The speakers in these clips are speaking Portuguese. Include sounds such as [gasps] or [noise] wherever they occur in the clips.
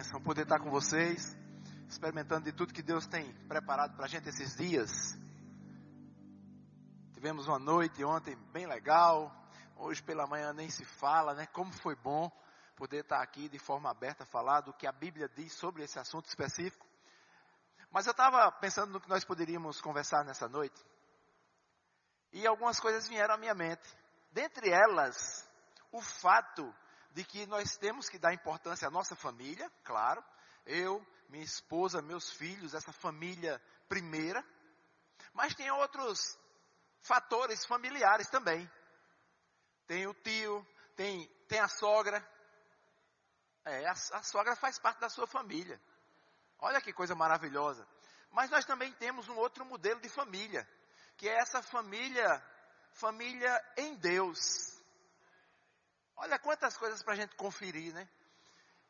bênção poder estar com vocês, experimentando de tudo que Deus tem preparado para a gente esses dias. Tivemos uma noite ontem bem legal, hoje pela manhã nem se fala, né? Como foi bom poder estar aqui de forma aberta, falar do que a Bíblia diz sobre esse assunto específico. Mas eu estava pensando no que nós poderíamos conversar nessa noite. E algumas coisas vieram à minha mente. Dentre elas, o fato de que nós temos que dar importância à nossa família, claro. Eu, minha esposa, meus filhos, essa família primeira. Mas tem outros fatores familiares também. Tem o tio, tem, tem a sogra. É, a, a sogra faz parte da sua família. Olha que coisa maravilhosa. Mas nós também temos um outro modelo de família, que é essa família, família em Deus. Olha quantas coisas para a gente conferir, né?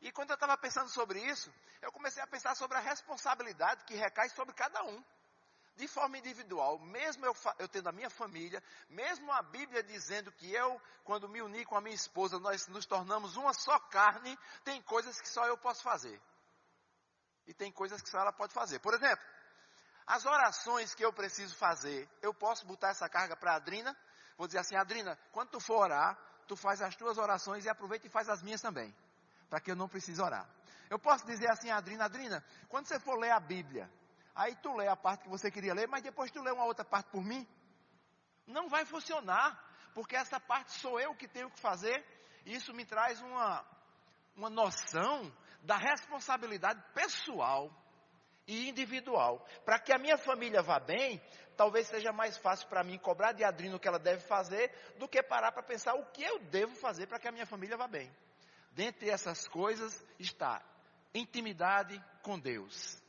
E quando eu estava pensando sobre isso, eu comecei a pensar sobre a responsabilidade que recai sobre cada um. De forma individual, mesmo eu, eu, tendo a minha família, mesmo a Bíblia dizendo que eu, quando me uni com a minha esposa, nós nos tornamos uma só carne, tem coisas que só eu posso fazer. E tem coisas que só ela pode fazer. Por exemplo, as orações que eu preciso fazer, eu posso botar essa carga para a Adrina, vou dizer assim, Adrina, quando tu for orar, tu faz as tuas orações e aproveita e faz as minhas também, para que eu não precise orar. Eu posso dizer assim, Adrina, Adrina, quando você for ler a Bíblia, aí tu lê a parte que você queria ler, mas depois tu lê uma outra parte por mim, não vai funcionar, porque essa parte sou eu que tenho que fazer, e isso me traz uma, uma noção da responsabilidade pessoal e individual. Para que a minha família vá bem, talvez seja mais fácil para mim cobrar de Adrino o que ela deve fazer, do que parar para pensar o que eu devo fazer para que a minha família vá bem. Dentre essas coisas está intimidade com Deus.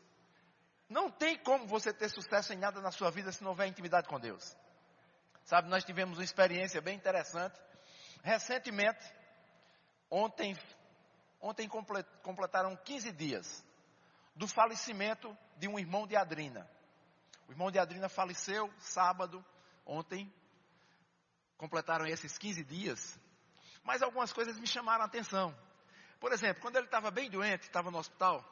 Não tem como você ter sucesso em nada na sua vida se não houver intimidade com Deus. Sabe, nós tivemos uma experiência bem interessante. Recentemente, ontem, ontem completaram 15 dias do falecimento de um irmão de Adrina. O irmão de Adrina faleceu sábado, ontem. Completaram esses 15 dias. Mas algumas coisas me chamaram a atenção. Por exemplo, quando ele estava bem doente, estava no hospital,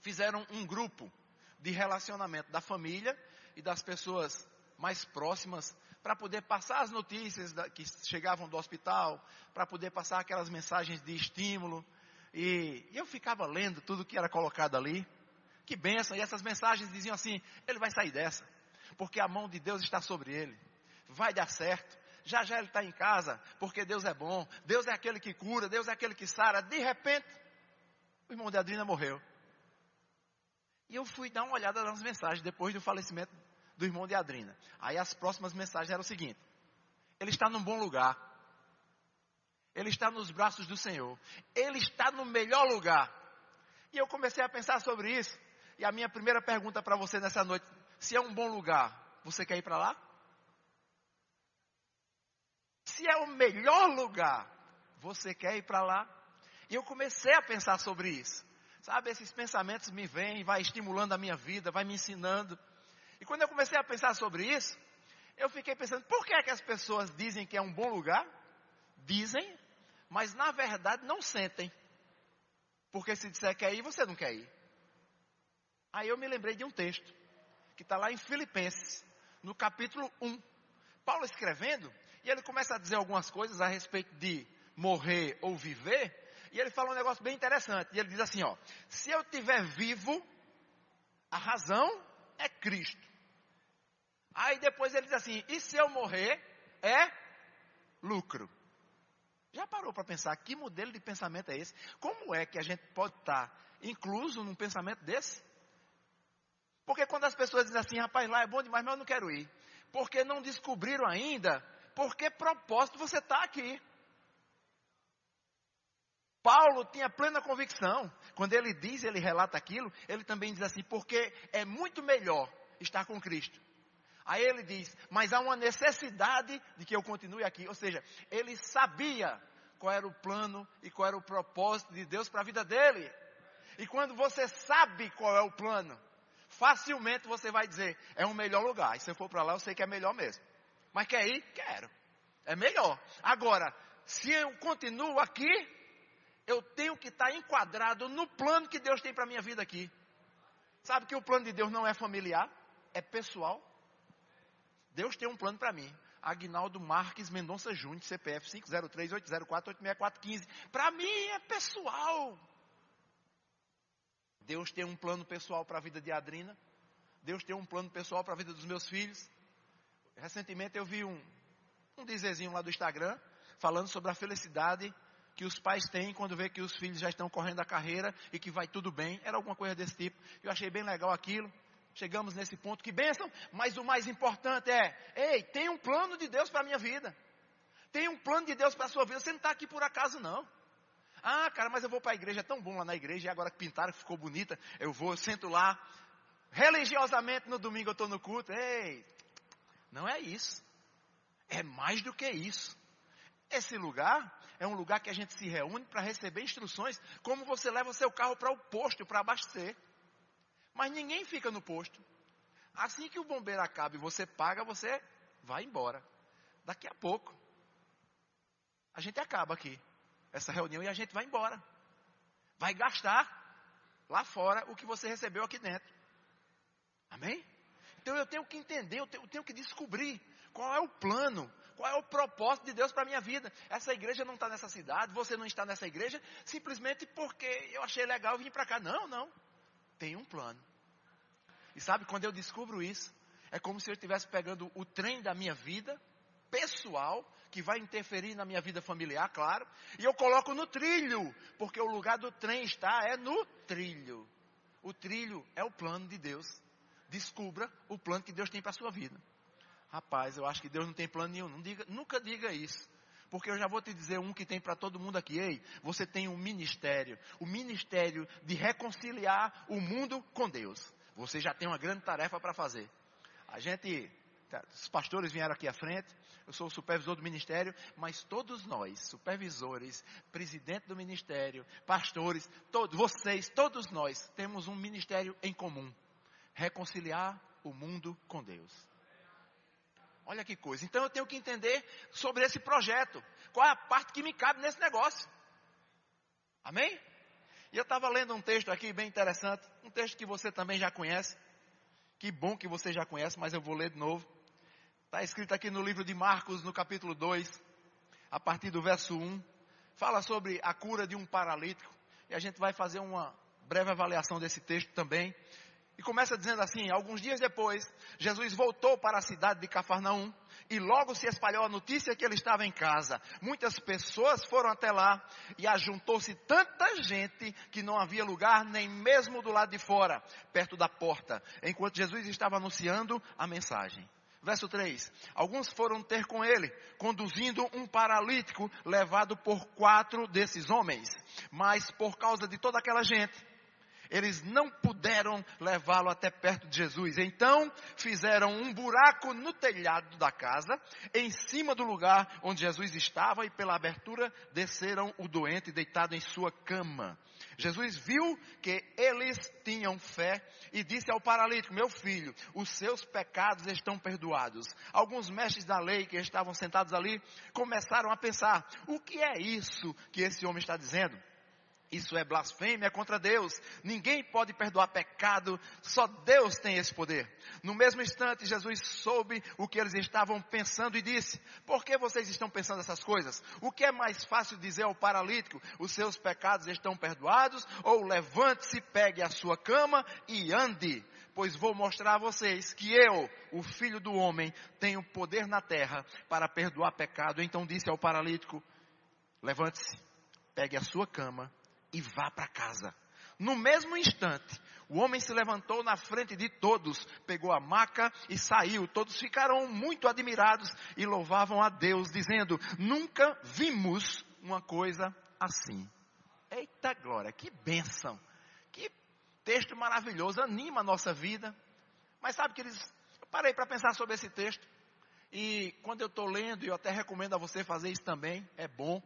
fizeram um grupo de relacionamento da família e das pessoas mais próximas para poder passar as notícias que chegavam do hospital, para poder passar aquelas mensagens de estímulo, e, e eu ficava lendo tudo que era colocado ali. Que benção. E essas mensagens diziam assim: ele vai sair dessa, porque a mão de Deus está sobre ele. Vai dar certo. Já já ele está em casa, porque Deus é bom. Deus é aquele que cura, Deus é aquele que sara. De repente, o irmão de Adrina morreu. E eu fui dar uma olhada nas mensagens depois do falecimento do irmão de Adrina. Aí as próximas mensagens eram o seguinte: ele está num bom lugar. Ele está nos braços do Senhor. Ele está no melhor lugar. E eu comecei a pensar sobre isso. E a minha primeira pergunta para você nessa noite: se é um bom lugar, você quer ir para lá? Se é o melhor lugar, você quer ir para lá? E eu comecei a pensar sobre isso. Sabe, esses pensamentos me vêm, vai estimulando a minha vida, vai me ensinando. E quando eu comecei a pensar sobre isso, eu fiquei pensando, por que, é que as pessoas dizem que é um bom lugar? Dizem, mas na verdade não sentem. Porque se disser que quer ir, você não quer ir. Aí eu me lembrei de um texto, que está lá em Filipenses, no capítulo 1. Paulo escrevendo, e ele começa a dizer algumas coisas a respeito de morrer ou viver, e ele fala um negócio bem interessante. E ele diz assim: ó, se eu tiver vivo, a razão é Cristo. Aí depois ele diz assim: e se eu morrer, é lucro. Já parou para pensar que modelo de pensamento é esse? Como é que a gente pode estar incluso num pensamento desse? Porque quando as pessoas dizem assim, rapaz, lá é bom demais, mas eu não quero ir. Porque não descobriram ainda por que propósito você está aqui. Paulo tinha plena convicção. Quando ele diz, ele relata aquilo, ele também diz assim, porque é muito melhor estar com Cristo. Aí ele diz, mas há uma necessidade de que eu continue aqui. Ou seja, ele sabia qual era o plano e qual era o propósito de Deus para a vida dele. E quando você sabe qual é o plano, facilmente você vai dizer, é um melhor lugar. E se eu for para lá, eu sei que é melhor mesmo. Mas quer ir? Quero. É melhor. Agora, se eu continuo aqui, eu tenho que estar enquadrado no plano que Deus tem para a minha vida aqui. Sabe que o plano de Deus não é familiar, é pessoal. Deus tem um plano para mim. Agnaldo Marques Mendonça Júnior, CPF 503-804-86415. Para mim é pessoal. Deus tem um plano pessoal para a vida de Adrina. Deus tem um plano pessoal para a vida dos meus filhos. Recentemente eu vi um, um dizerzinho lá do Instagram, falando sobre a felicidade que os pais têm quando vê que os filhos já estão correndo a carreira e que vai tudo bem. Era alguma coisa desse tipo. Eu achei bem legal aquilo. Chegamos nesse ponto, que bênção, mas o mais importante é, ei, tem um plano de Deus para a minha vida. Tem um plano de Deus para a sua vida. Você não está aqui por acaso, não. Ah, cara, mas eu vou para a igreja, é tão bom lá na igreja, e agora que pintaram, que ficou bonita, eu vou, eu sento lá. Religiosamente no domingo eu estou no culto. Ei, não é isso. É mais do que isso. Esse lugar é um lugar que a gente se reúne para receber instruções, como você leva o seu carro para o posto para abastecer. Mas ninguém fica no posto. Assim que o bombeiro acaba e você paga, você vai embora. Daqui a pouco, a gente acaba aqui, essa reunião, e a gente vai embora. Vai gastar lá fora o que você recebeu aqui dentro. Amém? Então eu tenho que entender, eu tenho, que descobrir qual é o plano, qual é o propósito de Deus para a minha vida? Essa igreja não está nessa cidade, você não está nessa igreja, simplesmente porque eu achei legal vir para cá. Não, não. Tem um plano. E sabe, quando eu descubro isso, é como se eu estivesse pegando o trem da minha vida, pessoal, que vai interferir na minha vida familiar, claro, e eu coloco no trilho, porque o lugar do trem está é no trilho. O trilho é o plano de Deus. Descubra o plano que Deus tem para a sua vida. Rapaz, eu acho que Deus não tem plano nenhum. Diga, nunca diga isso. Porque eu já vou te dizer um que tem para todo mundo aqui. Ei, você tem um ministério. O ministério de reconciliar o mundo com Deus. Você já tem uma grande tarefa para fazer. A gente, tá, os pastores vieram aqui à frente. Eu sou o supervisor do ministério, mas todos nós, supervisores, presidente do ministério, pastores, todos, vocês, todos nós, temos um ministério em comum: reconciliar o mundo com Deus. Olha que coisa. Então eu tenho que entender sobre esse projeto. Qual é a parte que me cabe nesse negócio? Amém? E eu estava lendo um texto aqui bem interessante. Um texto que você também já conhece. Que bom que você já conhece, mas eu vou ler de novo. Está escrito aqui no livro de Marcos, no capítulo 2, a partir do verso 1. Fala sobre a cura de um paralítico. E a gente vai fazer uma breve avaliação desse texto também. E começa dizendo assim: alguns dias depois, Jesus voltou para a cidade de Cafarnaum e logo se espalhou a notícia que ele estava em casa. Muitas pessoas foram até lá e ajuntou-se tanta gente que não havia lugar nem mesmo do lado de fora, perto da porta, enquanto Jesus estava anunciando a mensagem. Verso 3: Alguns foram ter com ele, conduzindo um paralítico levado por quatro desses homens, mas por causa de toda aquela gente eles não puderam levá-lo até perto de Jesus. Então fizeram um buraco no telhado da casa, em cima do lugar onde Jesus estava, e pela abertura desceram o doente deitado em sua cama. Jesus viu que eles tinham fé e disse ao paralítico: Meu filho, os seus pecados estão perdoados. Alguns mestres da lei que estavam sentados ali começaram a pensar: O que é isso que esse homem está dizendo? Isso é blasfêmia contra Deus. Ninguém pode perdoar pecado, só Deus tem esse poder. No mesmo instante, Jesus soube o que eles estavam pensando e disse: Por que vocês estão pensando essas coisas? O que é mais fácil dizer ao paralítico: Os seus pecados estão perdoados? Ou levante-se, pegue a sua cama e ande? Pois vou mostrar a vocês que eu, o filho do homem, tenho poder na terra para perdoar pecado. Então disse ao paralítico: Levante-se, pegue a sua cama e vá para casa. No mesmo instante, o homem se levantou na frente de todos, pegou a maca e saiu. Todos ficaram muito admirados e louvavam a Deus, dizendo: Nunca vimos uma coisa assim. Eita glória, que bênção, que texto maravilhoso, anima a nossa vida. Mas sabe que eles, eu parei para pensar sobre esse texto. E quando eu estou lendo, e eu até recomendo a você fazer isso também, é bom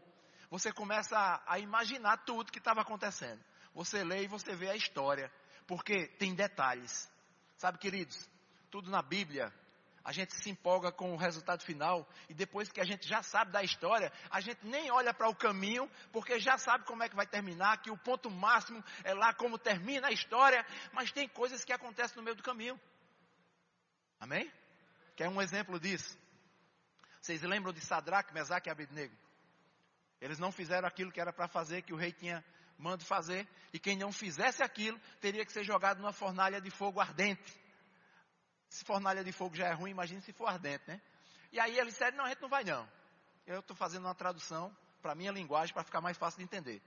você começa a, a imaginar tudo que estava acontecendo. Você lê e você vê a história, porque tem detalhes. Sabe, queridos, tudo na Bíblia, a gente se empolga com o resultado final e depois que a gente já sabe da história, a gente nem olha para o caminho, porque já sabe como é que vai terminar, que o ponto máximo é lá como termina a história, mas tem coisas que acontecem no meio do caminho. Amém? Quer um exemplo disso? Vocês lembram de Sadraque, Mesaque e Abednego? Eles não fizeram aquilo que era para fazer, que o rei tinha mando fazer, e quem não fizesse aquilo teria que ser jogado numa fornalha de fogo ardente. Se fornalha de fogo já é ruim, imagine se for ardente, né? E aí eles disseram, não, a gente não vai não. Eu estou fazendo uma tradução para a minha linguagem, para ficar mais fácil de entender.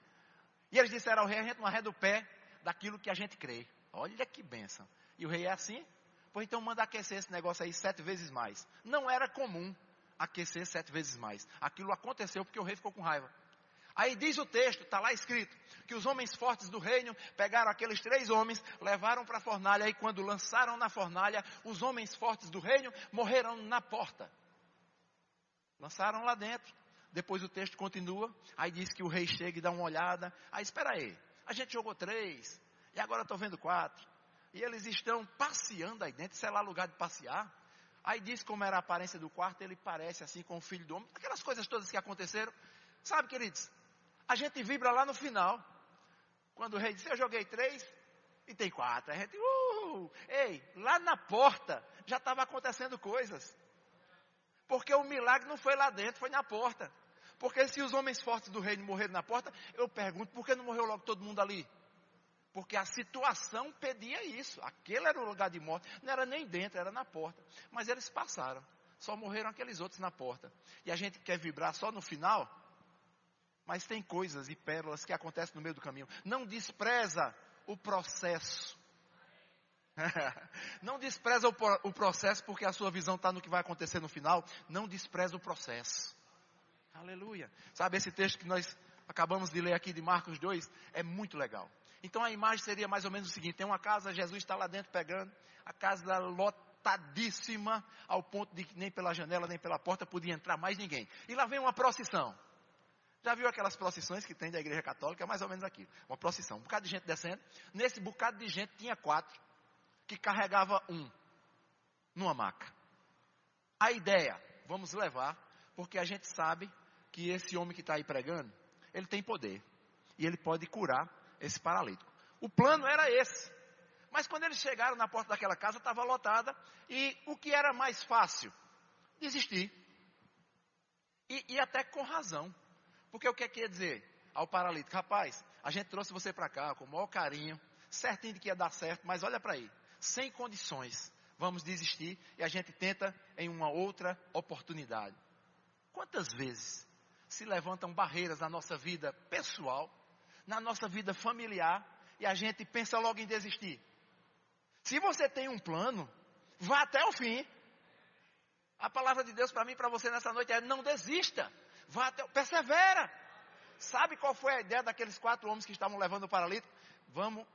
E eles disseram ao rei, a gente não arreda o pé daquilo que a gente crê. Olha que benção. E o rei é assim? Pois então manda aquecer esse negócio aí sete vezes mais. Não era comum aquecer sete vezes mais. Aquilo aconteceu porque o rei ficou com raiva. Aí diz o texto, está lá escrito, que os homens fortes do reino pegaram aqueles três homens, levaram para a fornalha, e quando lançaram na fornalha, os homens fortes do reino morreram na porta. Lançaram lá dentro. Depois o texto continua, aí diz que o rei chega e dá uma olhada. Aí espera aí, a gente jogou três, e agora estou vendo quatro. E eles estão passeando aí dentro, é lá lugar de passear. Aí diz como era a aparência do quarto, ele parece assim com o filho do homem. Aquelas coisas todas que aconteceram. Sabe, queridos, a gente vibra lá no final. Quando o rei disse, eu joguei três e tem quatro. A gente, uh, ei, lá na porta já estava acontecendo coisas. Porque o milagre não foi lá dentro, foi na porta. Porque se os homens fortes do reino morreram na porta, eu pergunto, por que não morreu logo todo mundo ali? Porque a situação pedia isso. Aquele era o lugar de morte. Não era nem dentro, era na porta. Mas eles passaram. Só morreram aqueles outros na porta. E a gente quer vibrar só no final? Mas tem coisas e pérolas que acontecem no meio do caminho. Não despreza o processo. [laughs] não despreza o, processo porque a sua visão está no que vai acontecer no final. Não despreza o processo. Aleluia. Sabe esse texto que nós acabamos de ler aqui de Marcos 2? É muito legal. Então a imagem seria mais ou menos o seguinte: tem uma casa, Jesus está lá dentro pegando, a casa lotadíssima, ao ponto de que nem pela janela nem pela porta podia entrar mais ninguém. E lá vem uma procissão. Já viu aquelas procissões que tem da igreja católica? É mais ou menos aquilo. Uma procissão. Um bocado de gente descendo. Nesse bocado de gente tinha quatro que carregava um numa maca. A ideia, vamos levar, porque a gente sabe que esse homem que está aí pregando, ele tem poder. E ele pode curar esse paralítico. O plano era esse. Mas quando eles chegaram na porta daquela casa, estava lotada. E o que era mais fácil? Desistir. E, e até com razão. Porque o que é que ia dizer ao paralítico? Rapaz, a gente trouxe você para cá com o maior carinho, certinho de que ia dar certo, mas olha para aí, sem condições, vamos desistir e a gente tenta em uma outra oportunidade. Quantas vezes se levantam barreiras na nossa vida pessoal, na nossa vida familiar, e a gente pensa logo em desistir? Se você tem um plano, vá até o fim. A palavra de Deus para mim e para você nessa noite é: não desista. Vá até, persevera. Sabe qual foi a ideia daqueles quatro homens que estavam levando o paralítico? Vamos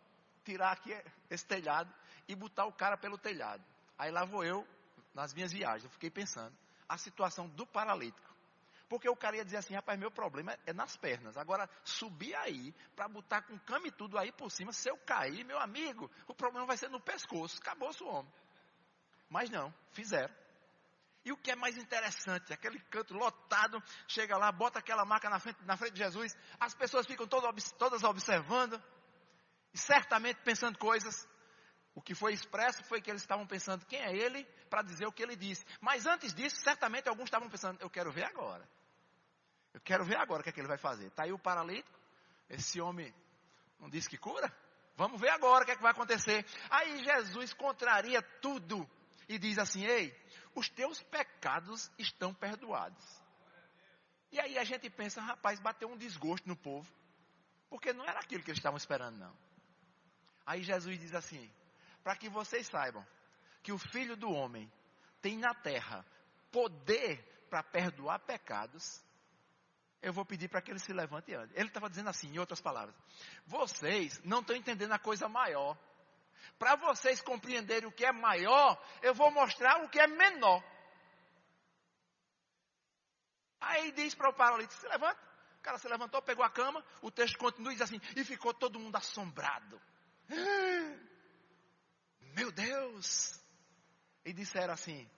tirar aqui esse telhado e botar o cara pelo telhado. Aí lá vou eu, nas minhas viagens, eu fiquei pensando, a situação do paralítico. Porque o cara ia dizer assim, rapaz, meu problema é nas pernas. Agora, subir aí, para botar com cama e tudo aí por cima, se eu cair, meu amigo, o problema vai ser no pescoço. Acabou-se o homem. Mas não, fizeram. E o que é mais interessante, aquele canto lotado, chega lá, bota aquela marca na frente, na frente de Jesus, as pessoas ficam todas observando, e certamente pensando coisas. O que foi expresso foi que eles estavam pensando quem é ele para dizer o que ele disse. Mas antes disso, certamente alguns estavam pensando, eu quero ver agora. Eu quero ver agora o que é que ele vai fazer. Está aí o paralítico, esse homem não disse que cura? Vamos ver agora o que é que vai acontecer. Aí Jesus contraria tudo e diz assim: Ei, os teus pecados estão perdoados. E aí a gente pensa, rapaz, bateu um desgosto no povo, porque não era aquilo que eles estavam esperando, não. Aí Jesus diz assim: para que vocês saibam que o Filho do Homem tem na terra poder para perdoar pecados, eu vou pedir para que ele se levante antes. Ele estava dizendo assim, em outras palavras: vocês não estão entendendo a coisa maior. Para vocês compreenderem o que é maior, eu vou mostrar o que é menor. Aí diz para o paralítico: se levanta. O cara se levantou, pegou a cama. O texto continua e diz assim: e ficou todo mundo assombrado. [gasps] Meu Deus! E disseram assim: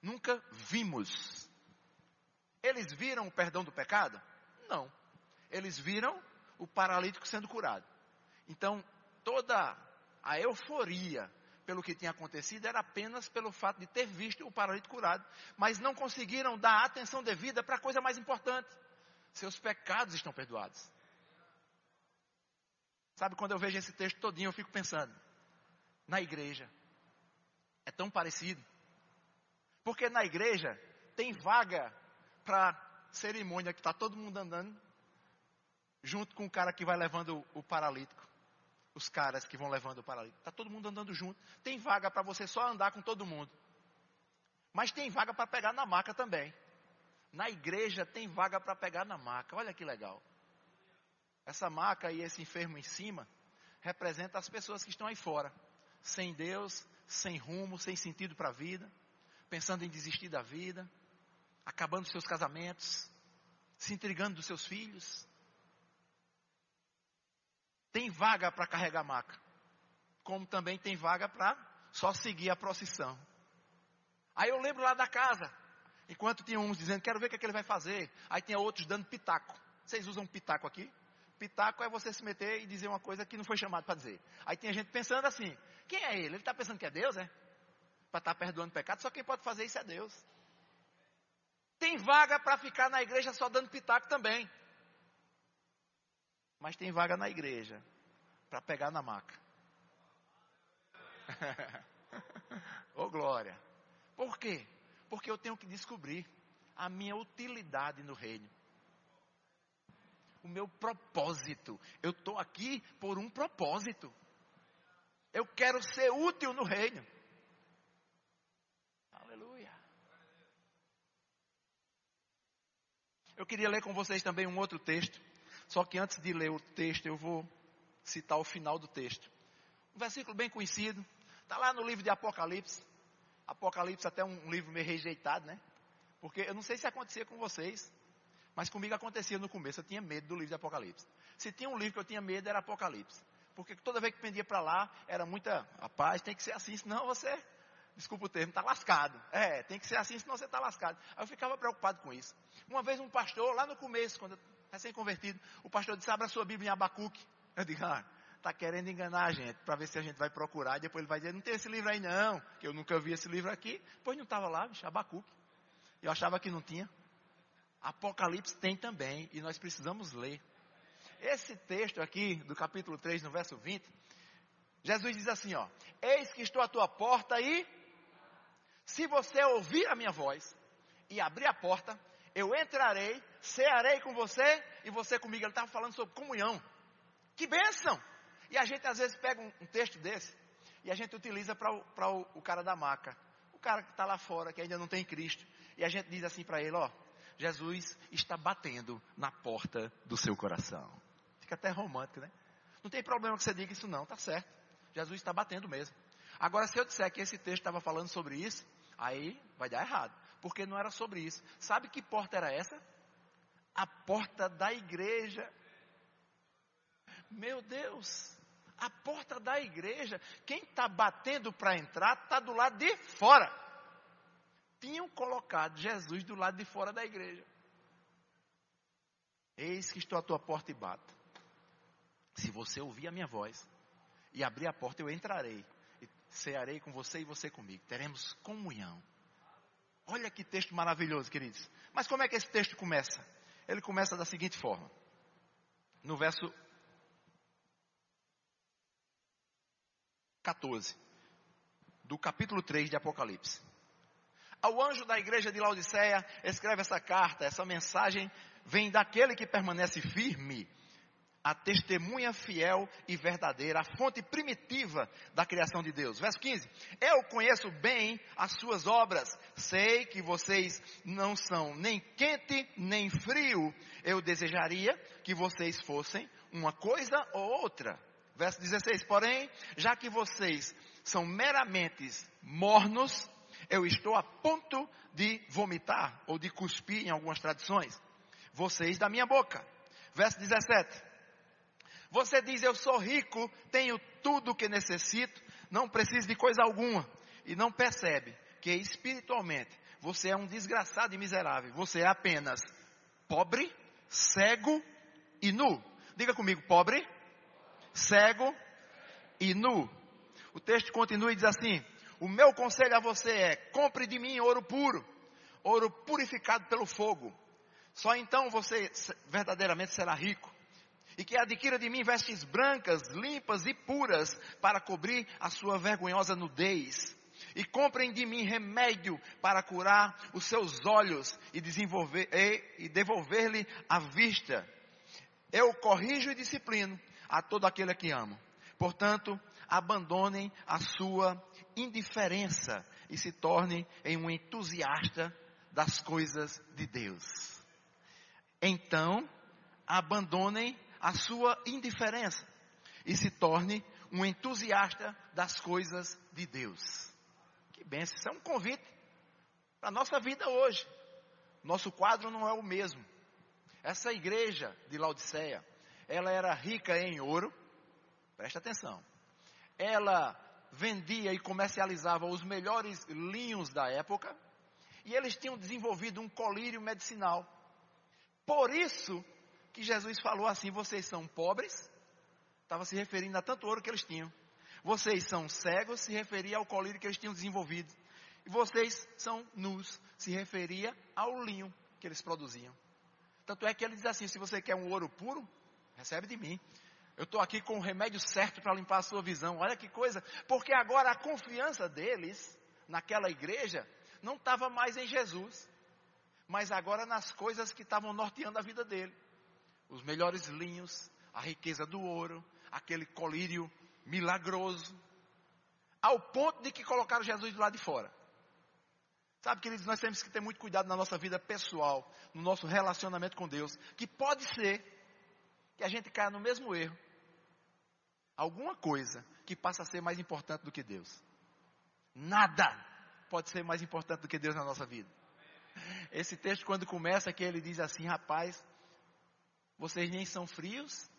Nunca vimos. Eles viram o perdão do pecado? Não. Eles viram o paralítico sendo curado. Então, toda a euforia pelo que tinha acontecido era apenas pelo fato de ter visto o paralítico curado, mas não conseguiram dar atenção devida para a coisa mais importante. Seus pecados estão perdoados. Sabe, quando eu vejo esse texto todinho, eu fico pensando, na igreja, é tão parecido. Porque na igreja tem vaga para cerimônia que está todo mundo andando, junto com o cara que vai levando o paralítico. Os caras que vão levando o paralítico. Está todo mundo andando junto. Tem vaga para você só andar com todo mundo. Mas tem vaga para pegar na maca também. Na igreja tem vaga para pegar na maca. Olha que legal. Essa maca e esse enfermo em cima representa as pessoas que estão aí fora, sem Deus, sem rumo, sem sentido para a vida, pensando em desistir da vida, acabando seus casamentos, se intrigando dos seus filhos. Tem vaga para carregar maca, como também tem vaga para só seguir a procissão. Aí eu lembro lá da casa, enquanto tinha uns dizendo, quero ver o que, é que ele vai fazer. Aí tinha outros dando pitaco. Vocês usam pitaco aqui? Pitaco é você se meter e dizer uma coisa que não foi chamado para dizer. Aí tinha gente pensando assim: quem é ele? Ele está pensando que é Deus, é? Para estar tá perdoando pecado, só quem pode fazer isso é Deus. Tem vaga para ficar na igreja só dando pitaco também. Mas tem vaga na igreja para pegar na maca. [laughs] Ô oh, glória. Por quê? Porque eu tenho que descobrir a minha utilidade no reino. O meu propósito. Eu estou aqui por um propósito. Eu quero ser útil no reino. Eu queria ler com vocês também um outro texto, só que antes de ler o texto, eu vou citar o final do texto. Um versículo bem conhecido, está lá no livro de Apocalipse. Apocalipse até um livro meio rejeitado, né? Porque eu não sei se acontecia com vocês, mas comigo acontecia no começo, eu tinha medo do livro de Apocalipse. Se tinha um livro que eu tinha medo, era Apocalipse. Porque toda vez que pendia para lá, era muita, rapaz, tem que ser assim, senão você desculpa o termo, está lascado. É, tem que ser assim, senão você está lascado. Aí eu ficava preocupado com isso. Uma vez um pastor, lá no começo, quando recém-convertido, o pastor disse, abra sua Bíblia em Abacuque. Eu digo, ah, está querendo enganar a gente, para ver se a gente vai procurar, depois ele vai dizer, não tem esse livro aí não, que eu nunca vi esse livro aqui. Pois não estava lá, bicho, Abacuque. Eu achava que não tinha. Apocalipse tem também, e nós precisamos ler. Esse texto aqui, do capítulo 3, no verso 20, Jesus diz assim, ó, eis que estou à tua porta e se você ouvir a minha voz e abrir a porta, eu entrarei, cearei com você e você comigo. Ele estava falando sobre comunhão. Que bênção! E a gente às vezes pega um, um texto desse e a gente utiliza para o, o, o cara da maca. O cara que está lá fora, que ainda não tem Cristo. E a gente diz assim para ele, ó, Jesus está batendo na porta do seu coração. Fica até romântico, né? Não tem problema que você diga isso não, tá certo. Jesus está batendo mesmo. Agora, se eu disser que esse texto estava falando sobre isso, aí vai dar errado. Porque não era sobre isso. Sabe que porta era essa? A porta da igreja. Meu Deus, a porta da igreja. Quem está batendo para entrar está do lado de fora. Tinham colocado Jesus do lado de fora da igreja. Eis que estou à tua porta e bato. Se você ouvir a minha voz e abrir a porta, eu entrarei cearei com você e você comigo. Teremos comunhão. Olha que texto maravilhoso, queridos. Mas como é que esse texto começa? Ele começa da seguinte forma. No verso 14 do capítulo 3 de Apocalipse. Ao anjo da igreja de Laodiceia, escreve essa carta, essa mensagem vem daquele que permanece firme a testemunha fiel e verdadeira, a fonte primitiva da criação de Deus. Verso 15: Eu conheço bem as suas obras, sei que vocês não são nem quente nem frio. Eu desejaria que vocês fossem uma coisa ou outra. Verso 16: Porém, já que vocês são meramente mornos, eu estou a ponto de vomitar ou de cuspir em algumas tradições, vocês da minha boca. Verso 17: você diz: Eu sou rico, tenho tudo o que necessito, não preciso de coisa alguma. E não percebe que espiritualmente você é um desgraçado e miserável. Você é apenas pobre, cego e nu. Diga comigo, pobre, cego e nu. O texto continua e diz assim: O meu conselho a você é: compre de mim ouro puro, ouro purificado pelo fogo. Só então você verdadeiramente será rico. E que adquira de mim vestes brancas, limpas e puras, para cobrir a sua vergonhosa nudez. E comprem de mim remédio para curar os seus olhos e, desenvolver, e, e devolver-lhe a vista. Eu corrijo e disciplino a todo aquele que amo. Portanto, abandonem a sua indiferença e se tornem em um entusiasta das coisas de Deus. Então, abandonem a sua indiferença e se torne um entusiasta das coisas de Deus. Que benção, isso é um convite para a nossa vida hoje. Nosso quadro não é o mesmo. Essa igreja de Laodiceia, ela era rica em ouro, presta atenção. Ela vendia e comercializava os melhores linhos da época, e eles tinham desenvolvido um colírio medicinal. Por isso que Jesus falou assim: vocês são pobres, estava se referindo a tanto ouro que eles tinham. Vocês são cegos, se referia ao colírio que eles tinham desenvolvido. E vocês são nus, se referia ao linho que eles produziam. Tanto é que ele diz assim: se você quer um ouro puro, recebe de mim. Eu estou aqui com o remédio certo para limpar a sua visão. Olha que coisa. Porque agora a confiança deles, naquela igreja, não estava mais em Jesus, mas agora nas coisas que estavam norteando a vida dele os melhores linhos, a riqueza do ouro, aquele colírio milagroso, ao ponto de que colocaram Jesus do lado de fora. Sabe, queridos, nós temos que ter muito cuidado na nossa vida pessoal, no nosso relacionamento com Deus, que pode ser que a gente caia no mesmo erro. Alguma coisa que passa a ser mais importante do que Deus. Nada pode ser mais importante do que Deus na nossa vida. Esse texto, quando começa, que ele diz assim, rapaz, vocês nem são frios,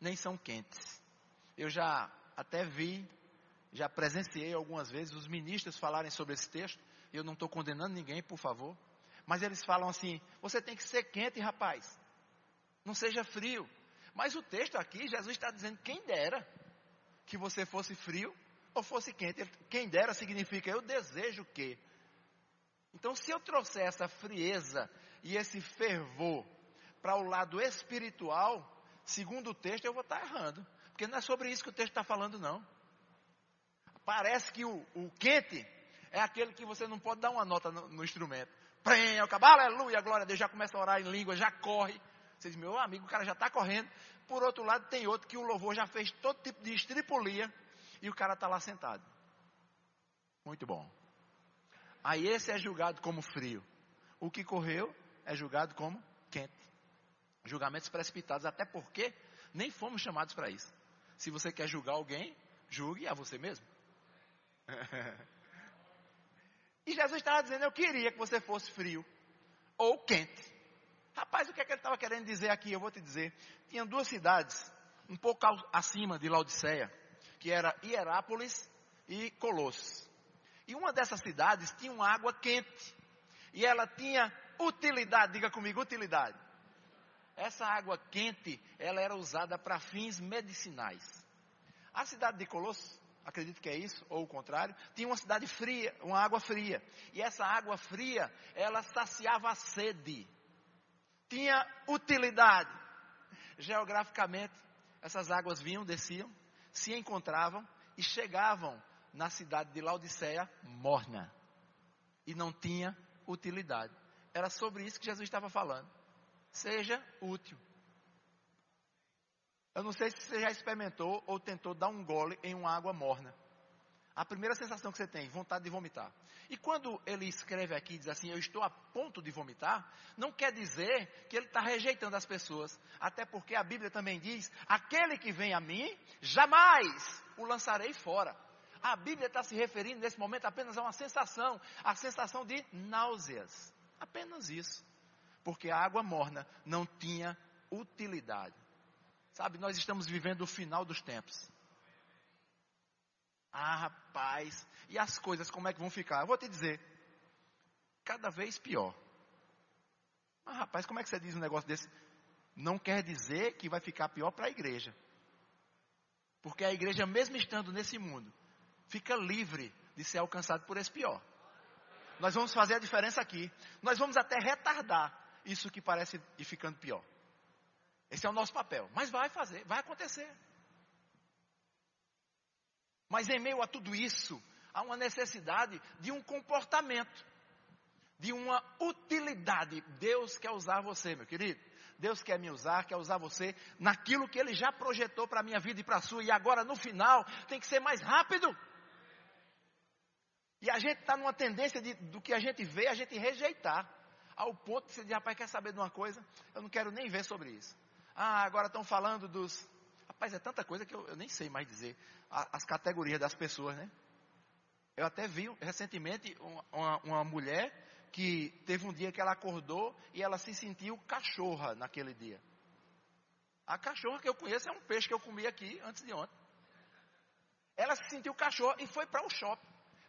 nem são quentes. Eu já até vi, já presenciei algumas vezes os ministros falarem sobre esse texto. Eu não estou condenando ninguém, por favor. Mas eles falam assim: você tem que ser quente, rapaz. Não seja frio. Mas o texto aqui, Jesus está dizendo: quem dera que você fosse frio ou fosse quente. Quem dera significa eu desejo que. Então, se eu trouxer essa frieza e esse fervor para o lado espiritual, segundo o texto, eu vou estar errando. Porque não é sobre isso que o texto está falando, não. Parece que o, o, quente é aquele que você não pode dar uma nota no, no instrumento. Prem, acaba, aleluia, glória a Deus, já começa a orar em língua, já corre. Você diz, meu amigo, o cara já está correndo. Por outro lado, tem outro que o louvor já fez todo tipo de estripulia e o cara está lá sentado. Muito bom. Aí esse é julgado como frio. O que correu é julgado como quente julgamentos precipitados, até porque nem fomos chamados para isso. Se você quer julgar alguém, julgue a você mesmo. [laughs] e Jesus estava dizendo: Eu queria que você fosse frio ou quente. Rapaz, o que, é que ele estava querendo dizer aqui? Eu vou te dizer. Tinha duas cidades, um pouco acima de Laodiceia, que era Hierápolis e Colossos. E uma dessas cidades tinha uma água quente. E ela tinha utilidade, diga comigo, utilidade. Essa água quente, ela era usada para fins medicinais. A cidade de Colossos, acredito que é isso, ou o contrário, tinha uma cidade fria, uma água fria. E essa água fria, ela saciava a sede. Tinha utilidade. Geograficamente, essas águas vinham, desciam, se encontravam e chegavam na cidade de Laodiceia morna. E não tinha utilidade. Era sobre isso que Jesus estava falando seja útil. Eu não sei se você já experimentou ou tentou dar um gole em uma água morna. A primeira sensação que você tem, vontade de vomitar. E quando ele escreve aqui, diz assim, eu estou a ponto de vomitar, não quer dizer que ele está rejeitando as pessoas. Até porque a Bíblia também diz, aquele que vem a mim, jamais o lançarei fora. A Bíblia está se referindo nesse momento apenas a uma sensação, a sensação de náuseas. Apenas isso porque a água morna não tinha utilidade. Sabe, nós estamos vivendo o final dos tempos. Ah, rapaz, e as coisas como é que vão ficar? Eu vou te dizer. cada vez pior. Mas rapaz, como é que você diz um negócio desse? Não quer dizer que vai ficar pior para a igreja. Porque a igreja, mesmo estando nesse mundo, fica livre de ser alcançado por esse pior. Nós vamos fazer a diferença aqui. Nós vamos até retardar isso que parece ir ficando pior. Esse é o nosso papel. Mas vai fazer, vai acontecer. Mas em meio a tudo isso, há uma necessidade de um comportamento, de uma utilidade. Deus quer usar você, meu querido. Deus quer me usar, quer usar você naquilo que Ele já projetou para a minha vida e para a sua. E agora, no final, tem que ser mais rápido. E a gente está numa tendência de, do que a gente vê, a gente rejeitar. Ao ponto de você dizer, rapaz, quer saber de uma coisa? Eu não quero nem ver sobre isso. Ah, agora estão falando dos. Rapaz, é tanta coisa que eu, eu nem sei mais dizer. A, as categorias das pessoas, né? Eu até vi recentemente uma, uma mulher que teve um dia que ela acordou e ela se sentiu cachorra naquele dia. A cachorra que eu conheço é um peixe que eu comi aqui antes de ontem. Ela se sentiu cachorra e foi para o shopping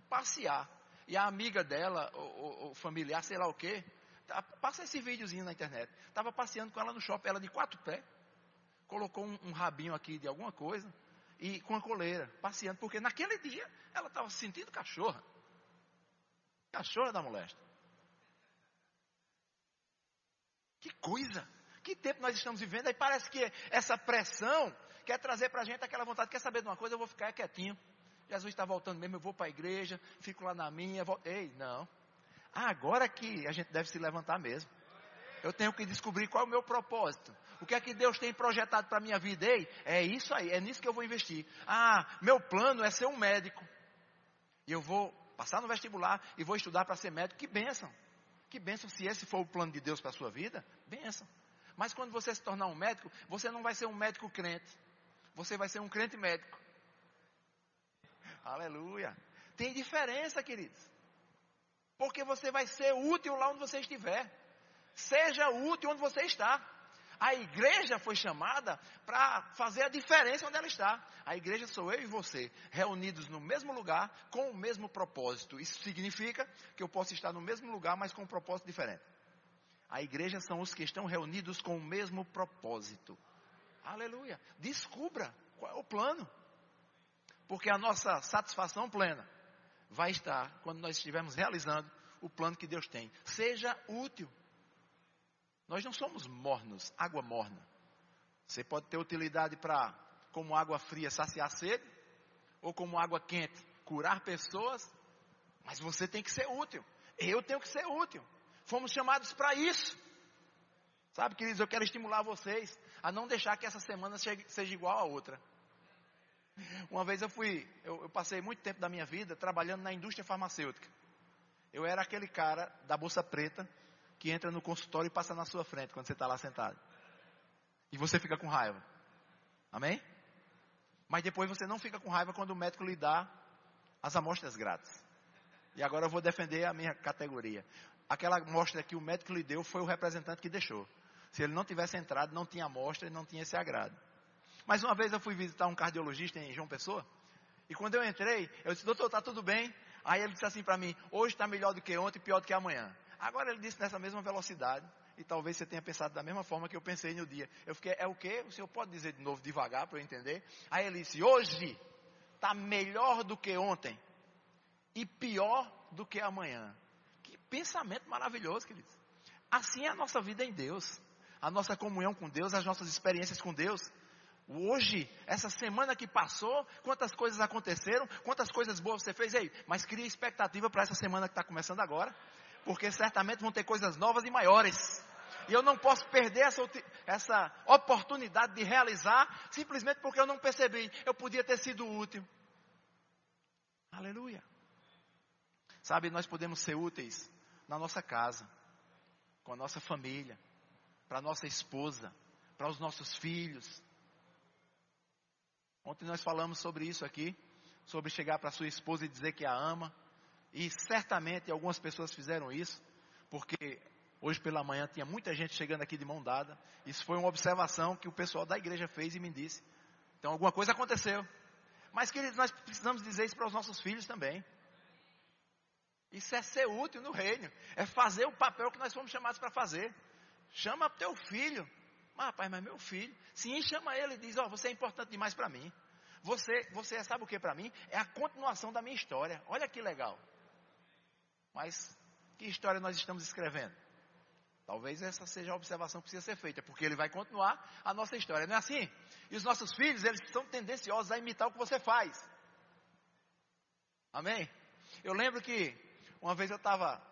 passear. E a amiga dela, o, o familiar, sei lá o quê, passa esse videozinho na internet. Estava passeando com ela no shopping, ela de quatro pés, colocou um, um rabinho aqui de alguma coisa e com a coleira, passeando, porque naquele dia ela estava se sentindo cachorra. Cachorra da moléstia. Que coisa! Que tempo nós estamos vivendo? Aí parece que essa pressão quer trazer para a gente aquela vontade. Quer saber de uma coisa? Eu vou ficar quietinho. Jesus está voltando mesmo, eu vou para a igreja, fico lá na minha. Volto. Ei, não. Ah, agora que a gente deve se levantar mesmo. Eu tenho que descobrir qual é o meu propósito. O que é que Deus tem projetado para a minha vida? Ei, é isso aí, é nisso que eu vou investir. Ah, meu plano é ser um médico. E eu vou passar no vestibular e vou estudar para ser médico. Que bênção. Que bênção se esse for o plano de Deus para a sua vida. Bênção. Mas quando você se tornar um médico, você não vai ser um médico crente. Você vai ser um crente médico. Aleluia. Tem diferença, queridos. Porque você vai ser útil lá onde você estiver. Seja útil onde você está. A igreja foi chamada para fazer a diferença onde ela está. A igreja sou eu e você, reunidos no mesmo lugar, com o mesmo propósito. Isso significa que eu posso estar no mesmo lugar, mas com um propósito diferente. A igreja são os que estão reunidos com o mesmo propósito. Aleluia. Descubra qual é o plano. Porque a nossa satisfação plena vai estar quando nós estivermos realizando o plano que Deus tem. Seja útil. Nós não somos mornos, água morna. Você pode ter utilidade para, como água fria, saciar sede, ou como água quente, curar pessoas, mas você tem que ser útil. Eu tenho que ser útil. Fomos chamados para isso. Sabe, queridos, eu quero estimular vocês a não deixar que essa semana seja igual a outra. Uma vez eu fui, eu, eu passei muito tempo da minha vida trabalhando na indústria farmacêutica. Eu era aquele cara da bolsa preta que entra no consultório e passa na sua frente quando você está lá sentado. E você fica com raiva. Amém? Mas depois você não fica com raiva quando o médico lhe dá as amostras grátis. E agora eu vou defender a minha categoria. Aquela amostra que o médico lhe deu foi o representante que deixou. Se ele não tivesse entrado, não tinha amostra e não tinha esse agrado. Mas uma vez eu fui visitar um cardiologista em João Pessoa. E quando eu entrei, eu disse, doutor, está tudo bem? Aí ele disse assim para mim, hoje está melhor do que ontem pior do que amanhã. Agora ele disse nessa mesma velocidade, e talvez você tenha pensado da mesma forma que eu pensei no dia. Eu fiquei, é o quê? O senhor pode dizer de novo devagar para eu entender? Aí ele disse, hoje está melhor do que ontem e pior do que amanhã. Que pensamento maravilhoso, queridos. Assim é a nossa vida em Deus, a nossa comunhão com Deus, as nossas experiências com Deus. Hoje, essa semana que passou, quantas coisas aconteceram, quantas coisas boas você fez aí, mas cria expectativa para essa semana que está começando agora porque certamente vão ter coisas novas e maiores. E eu não posso perder essa, essa oportunidade de realizar, simplesmente porque eu não percebi. Eu podia ter sido útil. Aleluia. Sabe, nós podemos ser úteis na nossa casa, com a nossa família, para a nossa esposa, para os nossos filhos. Ontem nós falamos sobre isso aqui, sobre chegar para sua esposa e dizer que a ama, e certamente algumas pessoas fizeram isso, porque hoje pela manhã tinha muita gente chegando aqui de mão dada. Isso foi uma observação que o pessoal da igreja fez e me disse. Então alguma coisa aconteceu. Mas queridos, nós precisamos dizer isso para os nossos filhos também. Isso é ser útil no reino. É fazer o papel que nós fomos chamados para fazer. Chama teu filho. Mas, rapaz, mas meu filho. Sim, chama ele e diz: Ó, oh, você é importante demais para mim. Você, você sabe o que para mim? É a continuação da minha história. Olha que legal. Mas, que história nós estamos escrevendo? Talvez essa seja a observação que precisa ser feita, porque ele vai continuar a nossa história, não é assim? E os nossos filhos, eles são tendenciosos a imitar o que você faz. Amém? Eu lembro que uma vez eu estava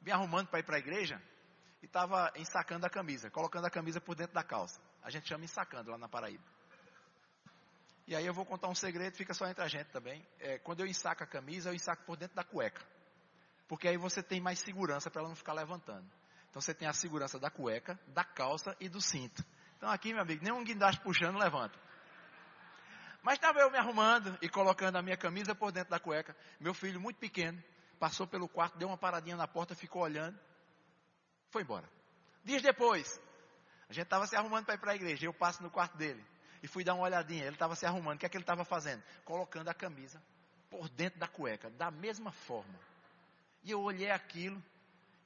me arrumando para ir para a igreja e estava ensacando a camisa, colocando a camisa por dentro da calça. A gente chama ensacando lá na Paraíba. E aí eu vou contar um segredo, fica só entre a gente também. É, quando eu ensaco a camisa, eu ensaco por dentro da cueca. Porque aí você tem mais segurança para ela não ficar levantando. Então você tem a segurança da cueca, da calça e do cinto. Então aqui, meu amigo, nem um guindaste puxando levanta. Mas estava eu me arrumando e colocando a minha camisa por dentro da cueca. Meu filho, muito pequeno, passou pelo quarto, deu uma paradinha na porta, ficou olhando. Foi embora. Dias depois, a gente estava se arrumando para ir para a igreja. Eu passo no quarto dele e fui dar uma olhadinha. Ele estava se arrumando. O que é que ele estava fazendo? Colocando a camisa por dentro da cueca, da mesma forma. E eu olhei aquilo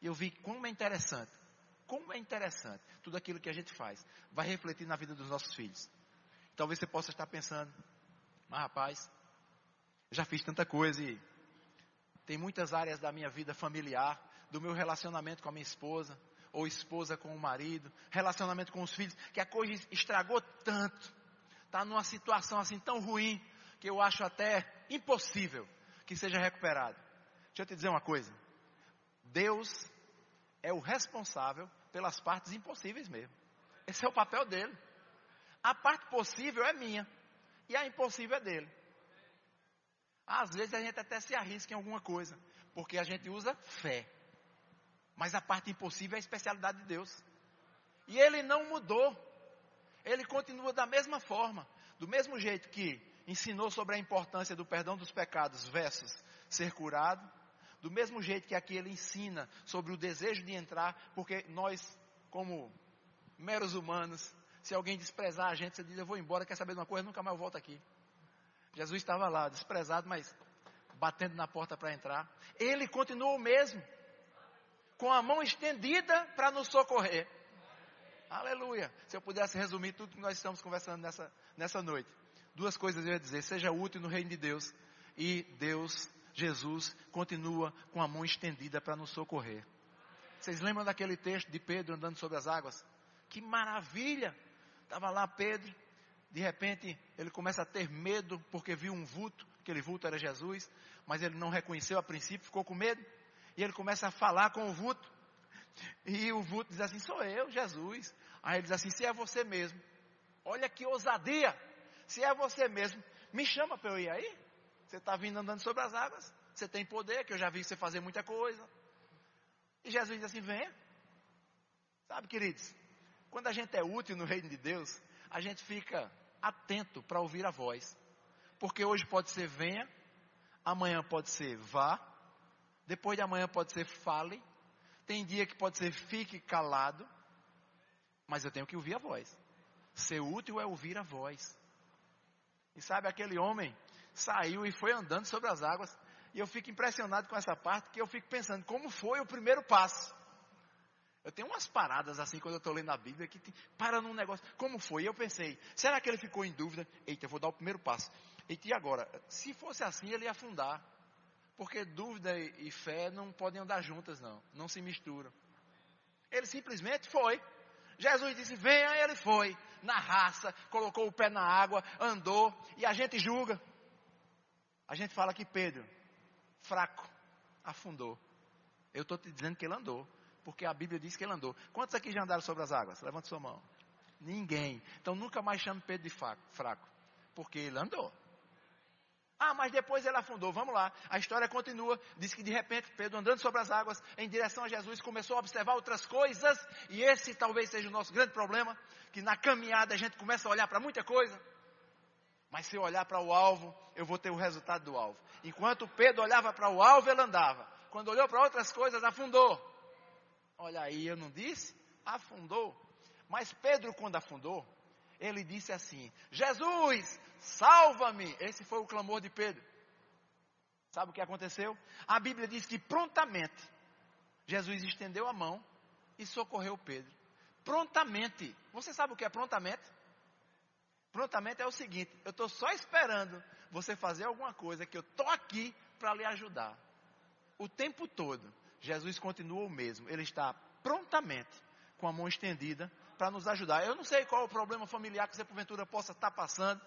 e eu vi como é interessante, como é interessante tudo aquilo que a gente faz, vai refletir na vida dos nossos filhos. Talvez você possa estar pensando, mas rapaz, já fiz tanta coisa e tem muitas áreas da minha vida familiar, do meu relacionamento com a minha esposa, ou esposa com o marido, relacionamento com os filhos, que a coisa estragou tanto, está numa situação assim tão ruim, que eu acho até impossível que seja recuperado. Deixa eu te dizer uma coisa. Deus é o responsável pelas partes impossíveis mesmo. Esse é o papel dele. A parte possível é minha e a impossível é dele. Às vezes a gente até se arrisca em alguma coisa, porque a gente usa fé. Mas a parte impossível é a especialidade de Deus. E ele não mudou. Ele continua da mesma forma, do mesmo jeito que ensinou sobre a importância do perdão dos pecados versus ser curado, do mesmo jeito que aqui ele ensina sobre o desejo de entrar, porque nós, como meros humanos, se alguém desprezar a gente, você diz, eu vou embora, quer saber de uma coisa, nunca mais volto aqui. Jesus estava lá, desprezado, mas batendo na porta para entrar. Ele continuou o mesmo, com a mão estendida para nos socorrer. Aleluia. Se eu pudesse resumir tudo que nós estamos conversando nessa, nessa noite. Duas coisas eu ia dizer. Seja útil no reino de Deus. E Deus Jesus continua com a mão estendida para nos socorrer. Vocês lembram daquele texto de Pedro andando sobre as águas? Que maravilha! Estava lá Pedro, de repente ele começa a ter medo porque viu um vulto, aquele vulto era Jesus, mas ele não reconheceu a princípio, ficou com medo, e ele começa a falar com o vulto. E o vulto diz assim: Sou eu, Jesus. Aí ele diz assim: Se é você mesmo, olha que ousadia, se é você mesmo, me chama para eu ir aí. Você está vindo andando sobre as águas. Você tem poder, que eu já vi você fazer muita coisa. E Jesus diz assim: venha. Sabe, queridos, quando a gente é útil no reino de Deus, a gente fica atento para ouvir a voz. Porque hoje pode ser venha, amanhã pode ser vá, depois de amanhã pode ser fale, tem dia que pode ser fique calado, mas eu tenho que ouvir a voz. Ser útil é ouvir a voz. E sabe aquele homem saiu e foi andando sobre as águas. E eu fico impressionado com essa parte, que eu fico pensando, como foi o primeiro passo? Eu tenho umas paradas assim quando eu estou lendo a Bíblia que para num negócio. Como foi? E eu pensei, será que ele ficou em dúvida? Eita, eu vou dar o primeiro passo. Eita, e agora? Se fosse assim, ele ia afundar. Porque dúvida e fé não podem andar juntas, não. Não se misturam. Ele simplesmente foi. Jesus disse, venha, ele foi. Na raça, colocou o pé na água, andou. E a gente julga. A gente fala que Pedro, fraco, afundou. Eu estou te dizendo que ele andou, porque a Bíblia diz que ele andou. Quantos aqui já andaram sobre as águas? Levante sua mão. Ninguém. Então nunca mais chame Pedro de fraco, porque ele andou. Ah, mas depois ele afundou. Vamos lá. A história continua. Diz que de repente Pedro, andando sobre as águas, em direção a Jesus, começou a observar outras coisas. E esse talvez seja o nosso grande problema: que na caminhada a gente começa a olhar para muita coisa. Mas se eu olhar para o alvo, eu vou ter o resultado do alvo. Enquanto Pedro olhava para o alvo, ele andava. Quando olhou para outras coisas, afundou. Olha aí, eu não disse? Afundou. Mas Pedro, quando afundou, ele disse assim: Jesus, salva-me. Esse foi o clamor de Pedro. Sabe o que aconteceu? A Bíblia diz que prontamente Jesus estendeu a mão e socorreu Pedro. Prontamente. Você sabe o que é prontamente? Prontamente é o seguinte: eu estou só esperando você fazer alguma coisa que eu estou aqui para lhe ajudar. O tempo todo, Jesus continua o mesmo. Ele está prontamente com a mão estendida para nos ajudar. Eu não sei qual o problema familiar que você porventura possa estar passando.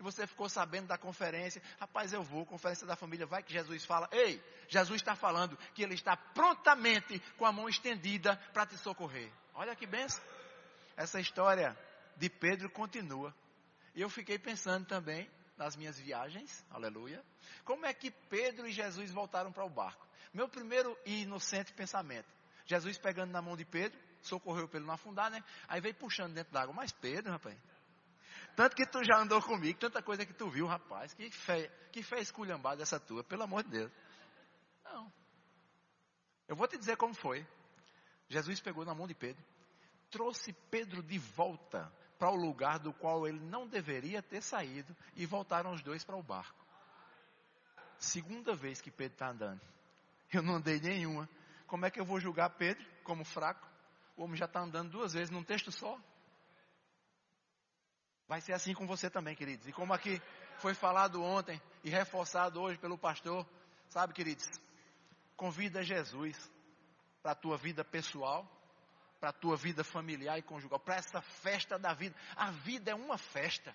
E você ficou sabendo da conferência. Rapaz, eu vou, conferência da família. Vai que Jesus fala. Ei, Jesus está falando que Ele está prontamente com a mão estendida para te socorrer. Olha que benção. Essa história de Pedro continua. E eu fiquei pensando também nas minhas viagens, aleluia, como é que Pedro e Jesus voltaram para o barco. Meu primeiro e inocente pensamento, Jesus pegando na mão de Pedro, socorreu Pedro não afundar, né? Aí veio puxando dentro d'água, mas Pedro, rapaz, tanto que tu já andou comigo, tanta coisa que tu viu, rapaz, que fé, que fé esculhambada essa tua, pelo amor de Deus. Não. Eu vou te dizer como foi. Jesus pegou na mão de Pedro, trouxe Pedro de volta para o lugar do qual ele não deveria ter saído e voltaram os dois para o barco. Segunda vez que Pedro está andando. Eu não andei nenhuma. Como é que eu vou julgar Pedro como fraco? O homem já está andando duas vezes num texto só. Vai ser assim com você também, queridos. E como aqui foi falado ontem e reforçado hoje pelo pastor, sabe, queridos? Convida Jesus para a tua vida pessoal, para a tua vida familiar e conjugal, para essa festa da vida. A vida é uma festa.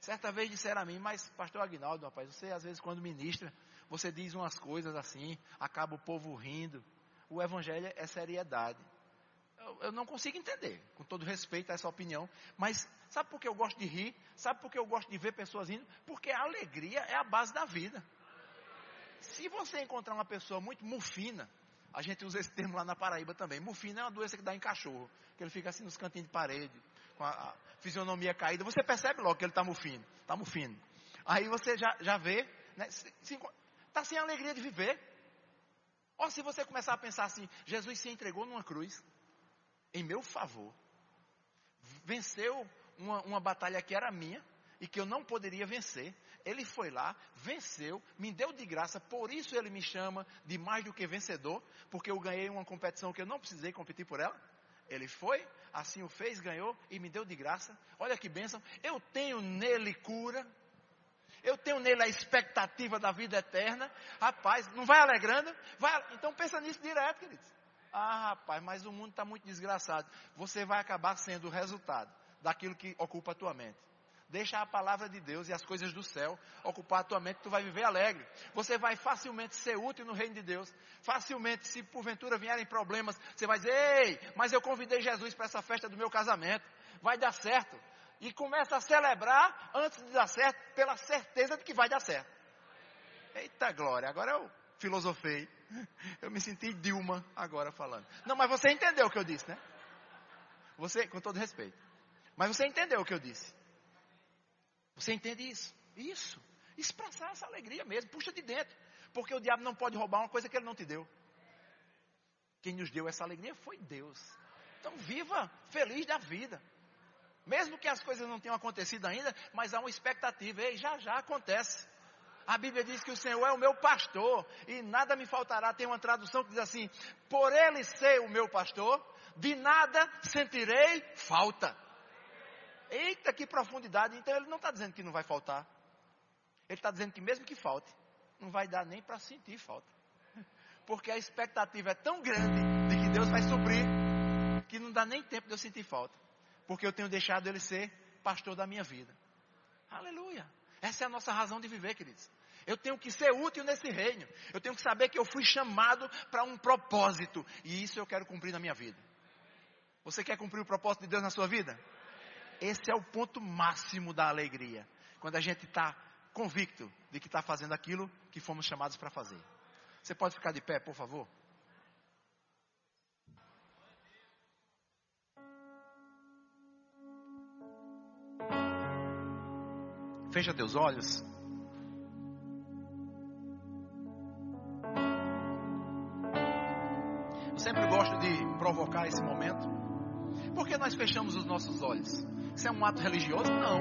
Certa vez disseram a mim, mas pastor Agnaldo, rapaz, você às vezes quando ministra, você diz umas coisas assim, acaba o povo rindo. O evangelho é seriedade. Eu, eu não consigo entender, com todo respeito a essa opinião, mas sabe por que eu gosto de rir? Sabe por que eu gosto de ver pessoas rindo? Porque a alegria é a base da vida. Se você encontrar uma pessoa muito mufina, a gente usa esse termo lá na Paraíba também. Mufina é uma doença que dá em cachorro, que ele fica assim nos cantinhos de parede, com a, fisionomia caída. Você percebe logo que ele está mufino, está mufino. Aí você já, já vê, né, está sem alegria de viver. Ou se você começar a pensar assim, Jesus se entregou numa cruz, em meu favor, venceu uma, uma batalha que era minha, e que eu não poderia vencer. Ele foi lá, venceu, me deu de graça, por isso ele me chama de mais do que vencedor, porque eu ganhei uma competição que eu não precisei competir por ela. Ele foi, assim o fez, ganhou e me deu de graça. Olha que bênção. Eu tenho nele cura. Eu tenho nele a expectativa da vida eterna. Rapaz, não vai alegrando? Vai, então pensa nisso direto, queridos. Ah, rapaz, mas o mundo está muito desgraçado. Você vai acabar sendo o resultado daquilo que ocupa a tua mente. Deixa a palavra de Deus e as coisas do céu ocupar a tua mente, tu vai viver alegre. Você vai facilmente ser útil no reino de Deus. Facilmente, se porventura vierem problemas, você vai dizer: Ei, mas eu convidei Jesus para essa festa do meu casamento. Vai dar certo. E começa a celebrar antes de dar certo, pela certeza de que vai dar certo. Eita glória, agora eu filosofei. Eu me senti Dilma agora falando. Não, mas você entendeu o que eu disse, né? Você, com todo respeito. Mas você entendeu o que eu disse. Você entende isso? Isso. Expressar essa alegria mesmo, puxa de dentro. Porque o diabo não pode roubar uma coisa que ele não te deu. Quem nos deu essa alegria foi Deus. Então viva feliz da vida. Mesmo que as coisas não tenham acontecido ainda, mas há uma expectativa. Ei, já já acontece. A Bíblia diz que o Senhor é o meu pastor e nada me faltará. Tem uma tradução que diz assim: Por ele ser o meu pastor, de nada sentirei falta. Eita, que profundidade. Então ele não está dizendo que não vai faltar. Ele está dizendo que mesmo que falte, não vai dar nem para sentir falta. [laughs] Porque a expectativa é tão grande de que Deus vai suprir, que não dá nem tempo de eu sentir falta. Porque eu tenho deixado ele ser pastor da minha vida. Aleluia. Essa é a nossa razão de viver, queridos. Eu tenho que ser útil nesse reino. Eu tenho que saber que eu fui chamado para um propósito. E isso eu quero cumprir na minha vida. Você quer cumprir o propósito de Deus na sua vida? Esse é o ponto máximo da alegria. Quando a gente está convicto de que está fazendo aquilo que fomos chamados para fazer. Você pode ficar de pé, por favor? Fecha teus olhos. Eu sempre gosto de provocar esse momento. Por que nós fechamos os nossos olhos? Isso é um ato religioso? Não.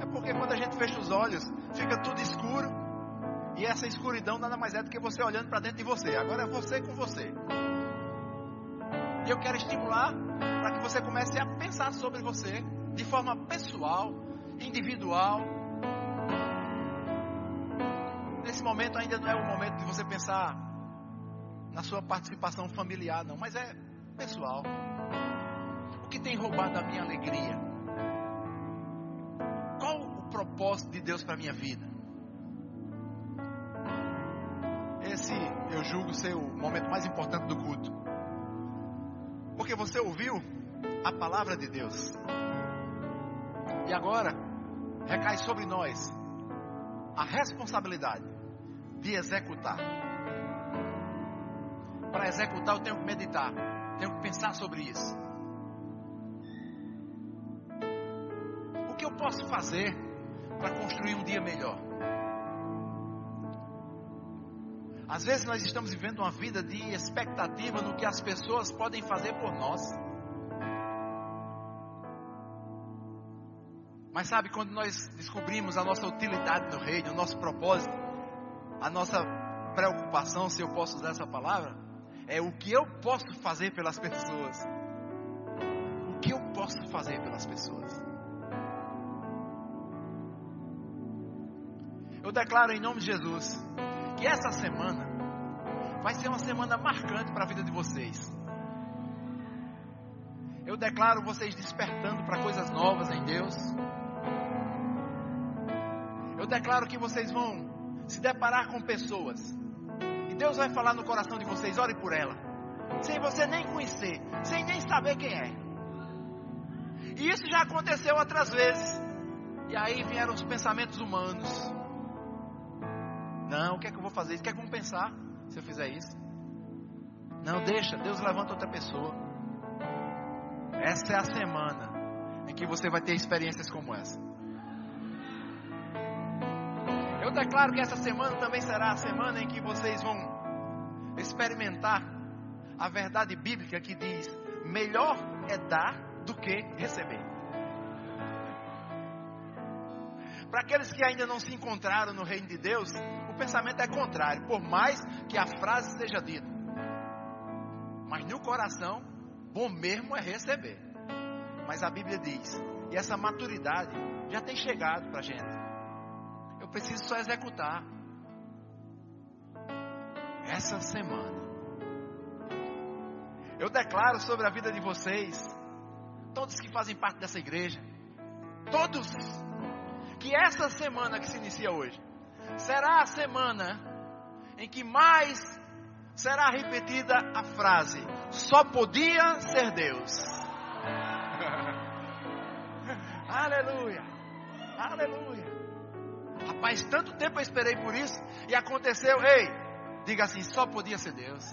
É porque quando a gente fecha os olhos, fica tudo escuro. E essa escuridão nada mais é do que você olhando para dentro de você. Agora é você com você. E eu quero estimular para que você comece a pensar sobre você de forma pessoal, individual. Nesse momento ainda não é o momento de você pensar na sua participação familiar, não, mas é pessoal. O que tem roubado a minha alegria? Propósito de Deus para minha vida? Esse eu julgo ser o momento mais importante do culto. Porque você ouviu a palavra de Deus. E agora recai sobre nós a responsabilidade de executar. Para executar, eu tenho que meditar, tenho que pensar sobre isso. O que eu posso fazer para construir um dia melhor? Às vezes nós estamos vivendo uma vida de expectativa no que as pessoas podem fazer por nós. Mas sabe, quando nós descobrimos a nossa utilidade no reino, o nosso propósito, a nossa preocupação, se eu posso usar essa palavra, é o que eu posso fazer pelas pessoas. O que eu posso fazer pelas pessoas. Eu declaro em nome de Jesus que essa semana vai ser uma semana marcante para a vida de vocês. Eu declaro vocês despertando para coisas novas em Deus. Eu declaro que vocês vão se deparar com pessoas. E Deus vai falar no coração de vocês, ore por ela. Sem você nem conhecer, sem nem saber quem é. E isso já aconteceu outras vezes. E aí vieram os pensamentos humanos. Não, o que é que eu vou fazer? O que é que vão pensar se eu fizer isso? Não, deixa, Deus levanta outra pessoa. Essa é a semana em que você vai ter experiências como essa. Eu declaro que essa semana também será a semana em que vocês vão experimentar a verdade bíblica que diz: melhor é dar do que receber. Para aqueles que ainda não se encontraram no reino de Deus, pensamento é contrário, por mais que a frase seja dita. Mas no coração, bom mesmo é receber. Mas a Bíblia diz, e essa maturidade já tem chegado para a gente. Eu preciso só executar. Essa semana. Eu declaro sobre a vida de vocês, todos que fazem parte dessa igreja, todos que essa semana que se inicia hoje será a semana em que mais será repetida a frase: só podia ser Deus. [laughs] aleluia, aleluia. Rapaz, tanto tempo eu esperei por isso e aconteceu. Ei, diga assim: só podia ser Deus.